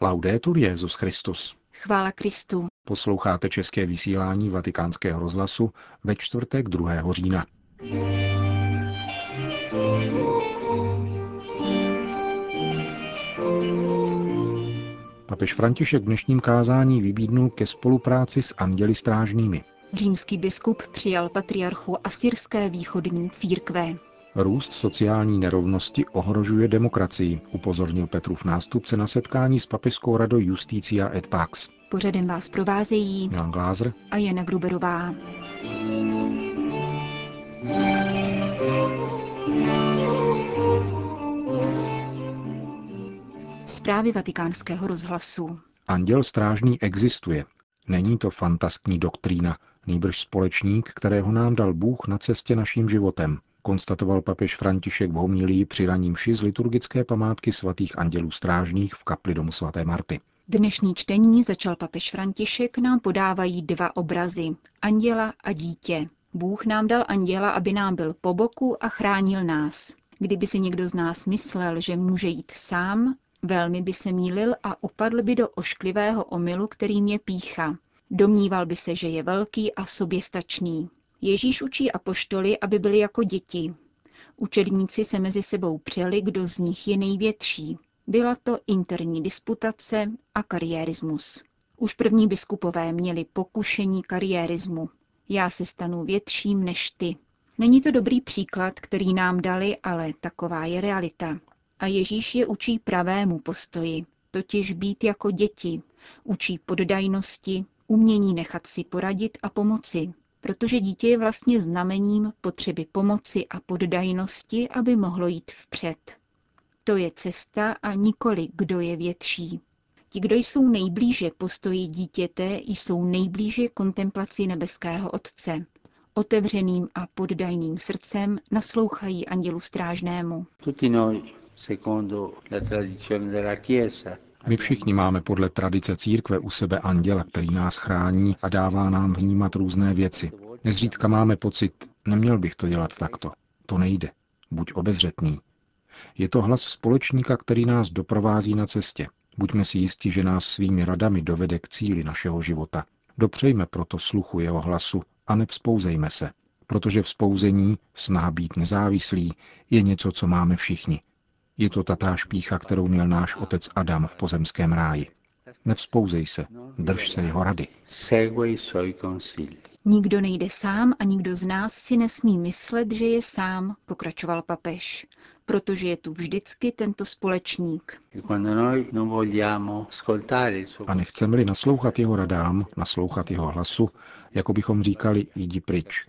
Laudetur Jezus Christus. Chvála Kristu. Posloucháte české vysílání Vatikánského rozhlasu ve čtvrtek 2. října. Papež František v dnešním kázání vybídnul ke spolupráci s anděli strážnými. Římský biskup přijal patriarchu asyrské východní církve. Růst sociální nerovnosti ohrožuje demokracii, upozornil Petrův nástupce na setkání s papežskou radou Justícia et Pax. Pořadem vás provázejí Milan Glázer a Jana Gruberová. Zprávy vatikánského rozhlasu. Anděl strážný existuje. Není to fantaskní doktrína, nýbrž společník, kterého nám dal Bůh na cestě naším životem, konstatoval papež František v homílii při raním ši z liturgické památky svatých andělů strážných v kapli domu svaté Marty. Dnešní čtení začal papež František nám podávají dva obrazy. Anděla a dítě. Bůh nám dal anděla, aby nám byl po boku a chránil nás. Kdyby si někdo z nás myslel, že může jít sám, velmi by se mýlil a upadl by do ošklivého omylu, kterým je pícha. Domníval by se, že je velký a soběstačný. Ježíš učí apoštoly, aby byli jako děti. Učedníci se mezi sebou přeli, kdo z nich je největší. Byla to interní disputace a kariérismus. Už první biskupové měli pokušení kariérismu. Já se stanu větším než ty. Není to dobrý příklad, který nám dali, ale taková je realita. A Ježíš je učí pravému postoji, totiž být jako děti. Učí poddajnosti, umění nechat si poradit a pomoci, protože dítě je vlastně znamením potřeby pomoci a poddajnosti, aby mohlo jít vpřed. To je cesta a nikoli, kdo je větší. Ti, kdo jsou nejblíže postoji dítěte, jsou nejblíže kontemplaci nebeského Otce. Otevřeným a poddajným srdcem naslouchají andělu strážnému. My všichni máme podle tradice církve u sebe anděla, který nás chrání a dává nám vnímat různé věci. Nezřídka máme pocit, neměl bych to dělat takto. To nejde. Buď obezřetný. Je to hlas společníka, který nás doprovází na cestě. Buďme si jisti, že nás svými radami dovede k cíli našeho života. Dopřejme proto sluchu jeho hlasu a nevzpouzejme se, protože vzpouzení, sná být nezávislý, je něco, co máme všichni. Je to tatáž pícha, kterou měl náš otec Adam v pozemském ráji. Nevzpouzej se, drž se jeho rady. Nikdo nejde sám a nikdo z nás si nesmí myslet, že je sám, pokračoval papež, protože je tu vždycky tento společník. A nechceme-li naslouchat jeho radám, naslouchat jeho hlasu, jako bychom říkali, jdi pryč.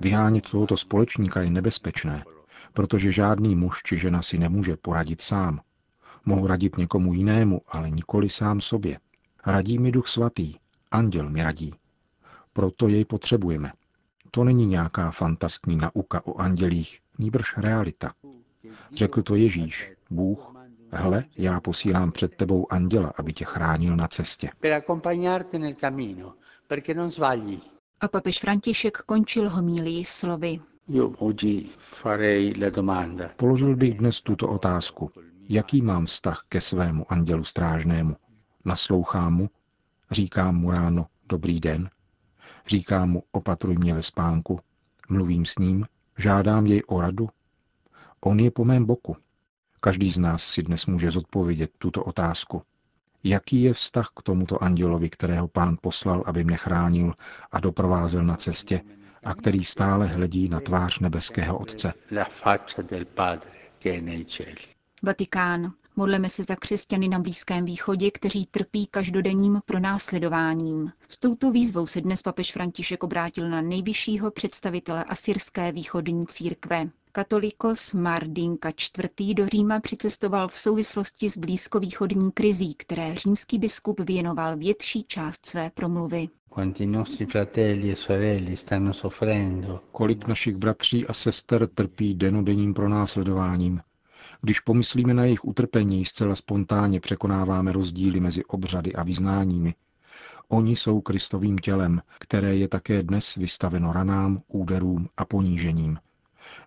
Vyhánět tohoto společníka je nebezpečné, protože žádný muž či žena si nemůže poradit sám. Mohu radit někomu jinému, ale nikoli sám sobě. Radí mi duch svatý, anděl mi radí. Proto jej potřebujeme. To není nějaká fantaskní nauka o andělích, nýbrž realita. Řekl to Ježíš, Bůh, hle, já posílám před tebou anděla, aby tě chránil na cestě. A papež František končil homílii slovy. Položil bych dnes tuto otázku. Jaký mám vztah ke svému andělu strážnému? Naslouchám mu? Říkám mu ráno dobrý den? Říkám mu opatruj mě ve spánku? Mluvím s ním? Žádám jej o radu? On je po mém boku. Každý z nás si dnes může zodpovědět tuto otázku. Jaký je vztah k tomuto andělovi, kterého pán poslal, aby mě chránil a doprovázel na cestě, a který stále hledí na tvář nebeského Otce. Vatikán. Modleme se za křesťany na Blízkém východě, kteří trpí každodenním pronásledováním. S touto výzvou se dnes papež František obrátil na nejvyššího představitele asyrské východní církve. Katolikos Mardinka IV. do Říma přicestoval v souvislosti s blízkovýchodní krizí, které římský biskup věnoval větší část své promluvy. Kolik našich bratří a sester trpí denodenním pronásledováním. Když pomyslíme na jejich utrpení, zcela spontánně překonáváme rozdíly mezi obřady a vyznáními. Oni jsou Kristovým tělem, které je také dnes vystaveno ranám, úderům a ponížením.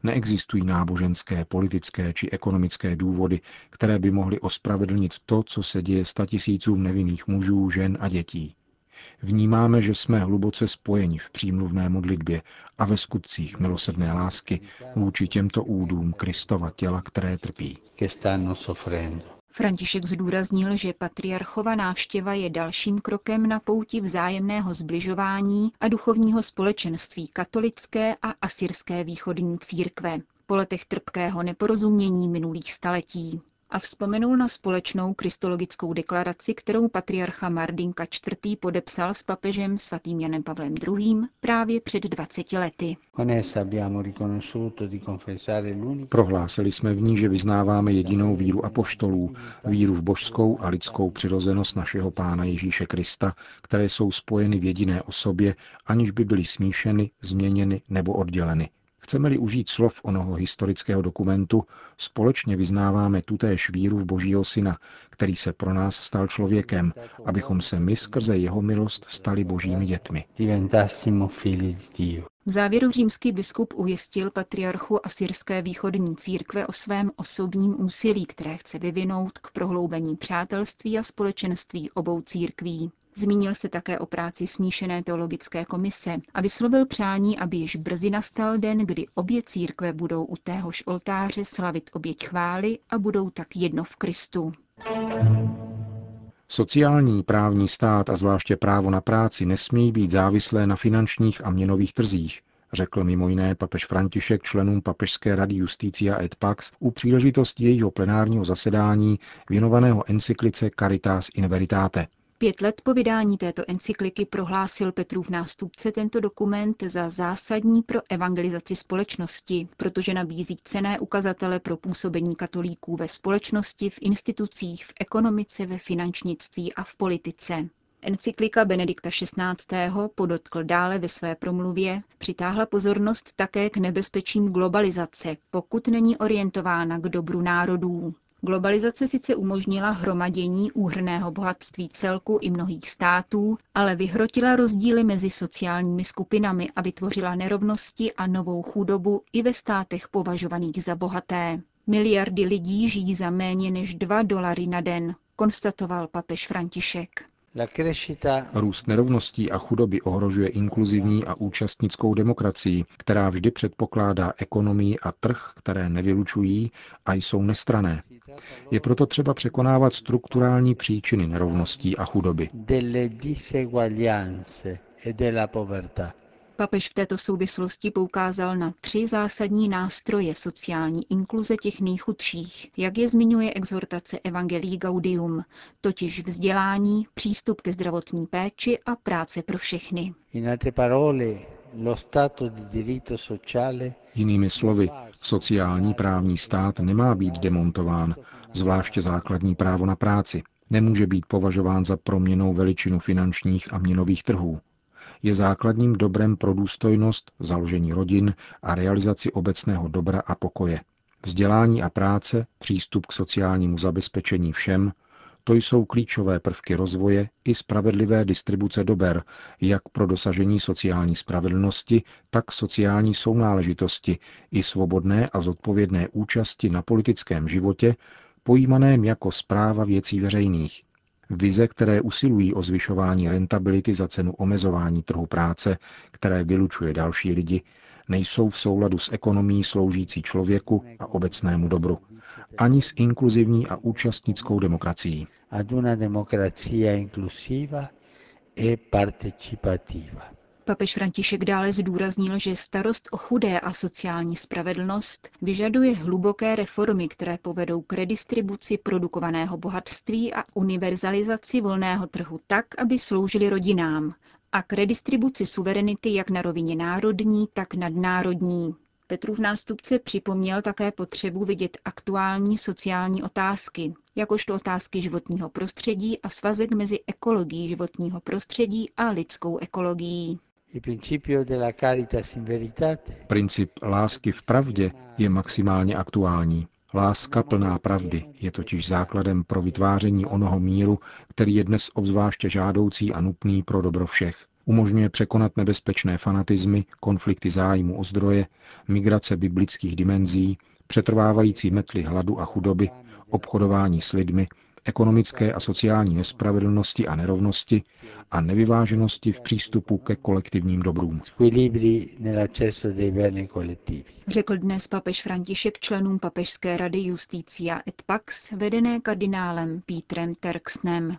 Neexistují náboženské, politické či ekonomické důvody, které by mohly ospravedlnit to, co se děje statisícům nevinných mužů, žen a dětí. Vnímáme, že jsme hluboce spojeni v přímluvné modlitbě a ve skutcích milosrdné lásky vůči těmto údům Kristova těla, které trpí. František zdůraznil, že patriarchova návštěva je dalším krokem na pouti vzájemného zbližování a duchovního společenství katolické a asyrské východní církve. Po letech trpkého neporozumění minulých staletí a vzpomenul na společnou kristologickou deklaraci, kterou patriarcha Mardinka IV. podepsal s papežem svatým Janem Pavlem II. právě před 20 lety. Prohlásili jsme v ní, že vyznáváme jedinou víru apoštolů, víru v božskou a lidskou přirozenost našeho Pána Ježíše Krista, které jsou spojeny v jediné osobě, aniž by byly smíšeny, změněny nebo odděleny. Chceme-li užít slov onoho historického dokumentu, společně vyznáváme tutéž víru v Božího Syna, který se pro nás stal člověkem, abychom se my skrze jeho milost stali božími dětmi. V závěru římský biskup ujistil patriarchu asyrské východní církve o svém osobním úsilí, které chce vyvinout k prohloubení přátelství a společenství obou církví. Zmínil se také o práci smíšené teologické komise a vyslovil přání, aby již brzy nastal den, kdy obě církve budou u téhož oltáře slavit oběť chvály a budou tak jedno v Kristu. Sociální právní stát a zvláště právo na práci nesmí být závislé na finančních a měnových trzích, řekl mimo jiné papež František členům Papežské rady Justícia et Pax u příležitosti jejího plenárního zasedání věnovaného encyklice Caritas in Veritate. Pět let po vydání této encykliky prohlásil Petrův nástupce tento dokument za zásadní pro evangelizaci společnosti, protože nabízí cené ukazatele pro působení katolíků ve společnosti, v institucích, v ekonomice, ve finančnictví a v politice. Encyklika Benedikta XVI. podotkl dále ve své promluvě, přitáhla pozornost také k nebezpečím globalizace, pokud není orientována k dobru národů. Globalizace sice umožnila hromadění úhrného bohatství celku i mnohých států, ale vyhrotila rozdíly mezi sociálními skupinami a vytvořila nerovnosti a novou chudobu i ve státech považovaných za bohaté. Miliardy lidí žijí za méně než 2 dolary na den, konstatoval papež František. Růst nerovností a chudoby ohrožuje inkluzivní a účastnickou demokracii, která vždy předpokládá ekonomii a trh, které nevylučují a jsou nestrané. Je proto třeba překonávat strukturální příčiny nerovností a chudoby. Papež v této souvislosti poukázal na tři zásadní nástroje sociální inkluze těch nejchudších, jak je zmiňuje exhortace Evangelii Gaudium, totiž vzdělání, přístup ke zdravotní péči a práce pro všechny. Jinými slovy, sociální právní stát nemá být demontován, zvláště základní právo na práci. Nemůže být považován za proměnou veličinu finančních a měnových trhů je základním dobrem pro důstojnost, založení rodin a realizaci obecného dobra a pokoje. Vzdělání a práce, přístup k sociálnímu zabezpečení všem, to jsou klíčové prvky rozvoje i spravedlivé distribuce dober, jak pro dosažení sociální spravedlnosti, tak sociální sounáležitosti i svobodné a zodpovědné účasti na politickém životě, pojímaném jako zpráva věcí veřejných, Vize, které usilují o zvyšování rentability za cenu omezování trhu práce, které vylučuje další lidi, nejsou v souladu s ekonomí sloužící člověku a obecnému dobru, ani s inkluzivní a účastnickou demokracií. Ad una democrazia inclusiva e partecipativa. Papež František dále zdůraznil, že starost o chudé a sociální spravedlnost vyžaduje hluboké reformy, které povedou k redistribuci produkovaného bohatství a univerzalizaci volného trhu tak, aby sloužily rodinám a k redistribuci suverenity jak na rovině národní, tak nadnárodní. Petrův nástupce připomněl také potřebu vidět aktuální sociální otázky, jakožto otázky životního prostředí a svazek mezi ekologií životního prostředí a lidskou ekologií. Princip lásky v pravdě je maximálně aktuální. Láska plná pravdy je totiž základem pro vytváření onoho míru, který je dnes obzvláště žádoucí a nutný pro dobro všech. Umožňuje překonat nebezpečné fanatizmy, konflikty zájmu o zdroje, migrace biblických dimenzí, přetrvávající metly hladu a chudoby, obchodování s lidmi, ekonomické a sociální nespravedlnosti a nerovnosti a nevyváženosti v přístupu ke kolektivním dobrům. Řekl dnes papež František členům Papežské rady Justícia et Pax, vedené kardinálem Pítrem Terksnem.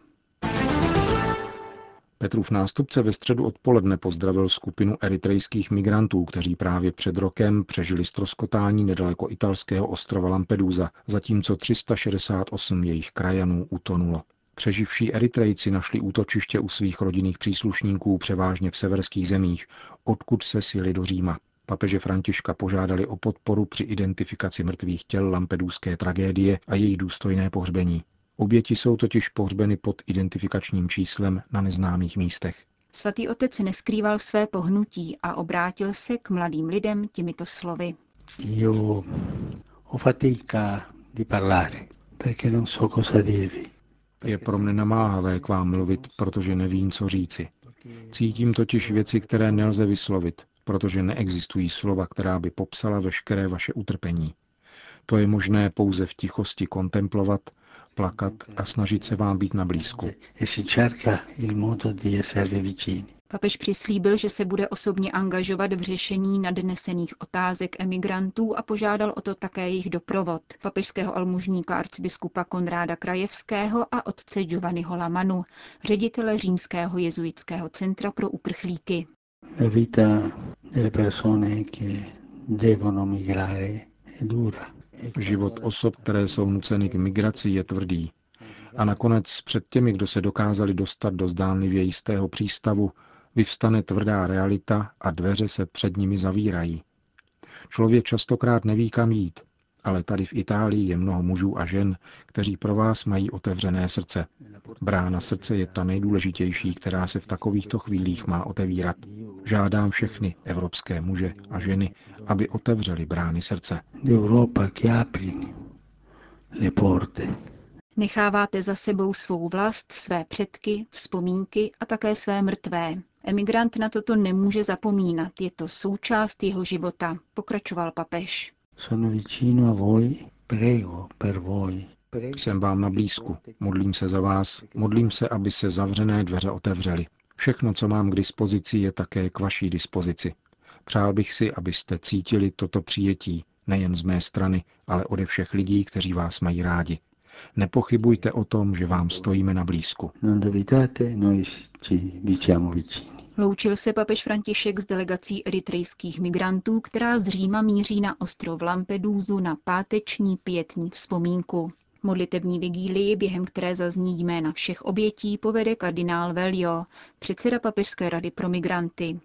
Petrův nástupce ve středu odpoledne pozdravil skupinu eritrejských migrantů, kteří právě před rokem přežili stroskotání nedaleko italského ostrova Lampedusa, zatímco 368 jejich krajanů utonulo. Přeživší Eritrejci našli útočiště u svých rodinných příslušníků převážně v severských zemích, odkud se sili do Říma. Papeže Františka požádali o podporu při identifikaci mrtvých těl lampeduské tragédie a jejich důstojné pohřbení. Oběti jsou totiž pohřbeny pod identifikačním číslem na neznámých místech. Svatý otec neskrýval své pohnutí a obrátil se k mladým lidem těmito slovy. Io ho fatica di parlare, perché non so cosa dirvi. Je pro mne namáhavé k vám mluvit, protože nevím, co říci. Cítím totiž věci, které nelze vyslovit, protože neexistují slova, která by popsala veškeré vaše utrpení. To je možné pouze v tichosti kontemplovat plakat a snažit se vám být na blízku. Papež přislíbil, že se bude osobně angažovat v řešení nadnesených otázek emigrantů a požádal o to také jejich doprovod papežského almužníka arcibiskupa Konráda Krajevského a otce Giovanniho Lamanu, ředitele římského jezuitského centra pro uprchlíky. La vita delle persone che devono migrare è dura. Život osob, které jsou nuceny k migraci, je tvrdý. A nakonec před těmi, kdo se dokázali dostat do zdánlivě jistého přístavu, vyvstane tvrdá realita a dveře se před nimi zavírají. Člověk častokrát neví, kam jít, ale tady v Itálii je mnoho mužů a žen, kteří pro vás mají otevřené srdce. Brána srdce je ta nejdůležitější, která se v takovýchto chvílích má otevírat. Žádám všechny evropské muže a ženy, aby otevřeli brány srdce. Necháváte za sebou svou vlast, své předky, vzpomínky a také své mrtvé. Emigrant na toto nemůže zapomínat, je to součást jeho života, pokračoval papež. Jsem vám na blízku, modlím se za vás, modlím se, aby se zavřené dveře otevřely. Všechno, co mám k dispozici, je také k vaší dispozici. Přál bych si, abyste cítili toto přijetí, nejen z mé strany, ale ode všech lidí, kteří vás mají rádi. Nepochybujte o tom, že vám stojíme na blízku. Loučil se papež František s delegací eritrejských migrantů, která z Říma míří na ostrov Lampedusu na páteční pětní vzpomínku. Modlitební vigílii, během které zazní jména všech obětí, povede kardinál Velio, předseda Papežské rady pro migranty.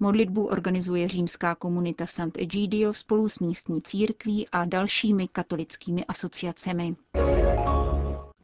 Modlitbu organizuje římská komunita Sant'Egidio spolu s místní církví a dalšími katolickými asociacemi.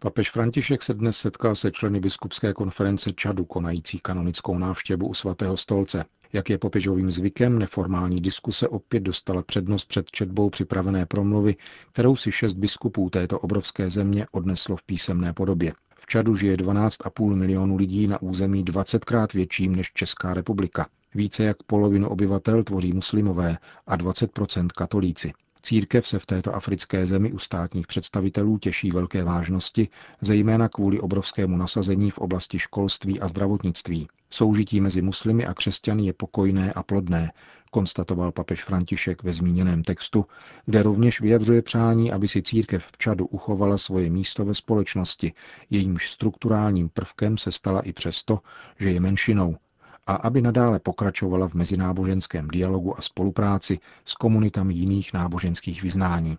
Papež František se dnes setkal se členy biskupské konference Čadu, konající kanonickou návštěvu u svatého stolce. Jak je papežovým zvykem, neformální diskuse opět dostala přednost před četbou připravené promluvy, kterou si šest biskupů této obrovské země odneslo v písemné podobě. V Čadu žije 12,5 milionů lidí na území 20krát větším než Česká republika. Více jak polovinu obyvatel tvoří muslimové a 20% katolíci. Církev se v této africké zemi u státních představitelů těší velké vážnosti, zejména kvůli obrovskému nasazení v oblasti školství a zdravotnictví. Soužití mezi muslimy a křesťany je pokojné a plodné, konstatoval papež František ve zmíněném textu, kde rovněž vyjadřuje přání, aby si církev v Čadu uchovala svoje místo ve společnosti, jejímž strukturálním prvkem se stala i přesto, že je menšinou, a aby nadále pokračovala v mezináboženském dialogu a spolupráci s komunitami jiných náboženských vyznání.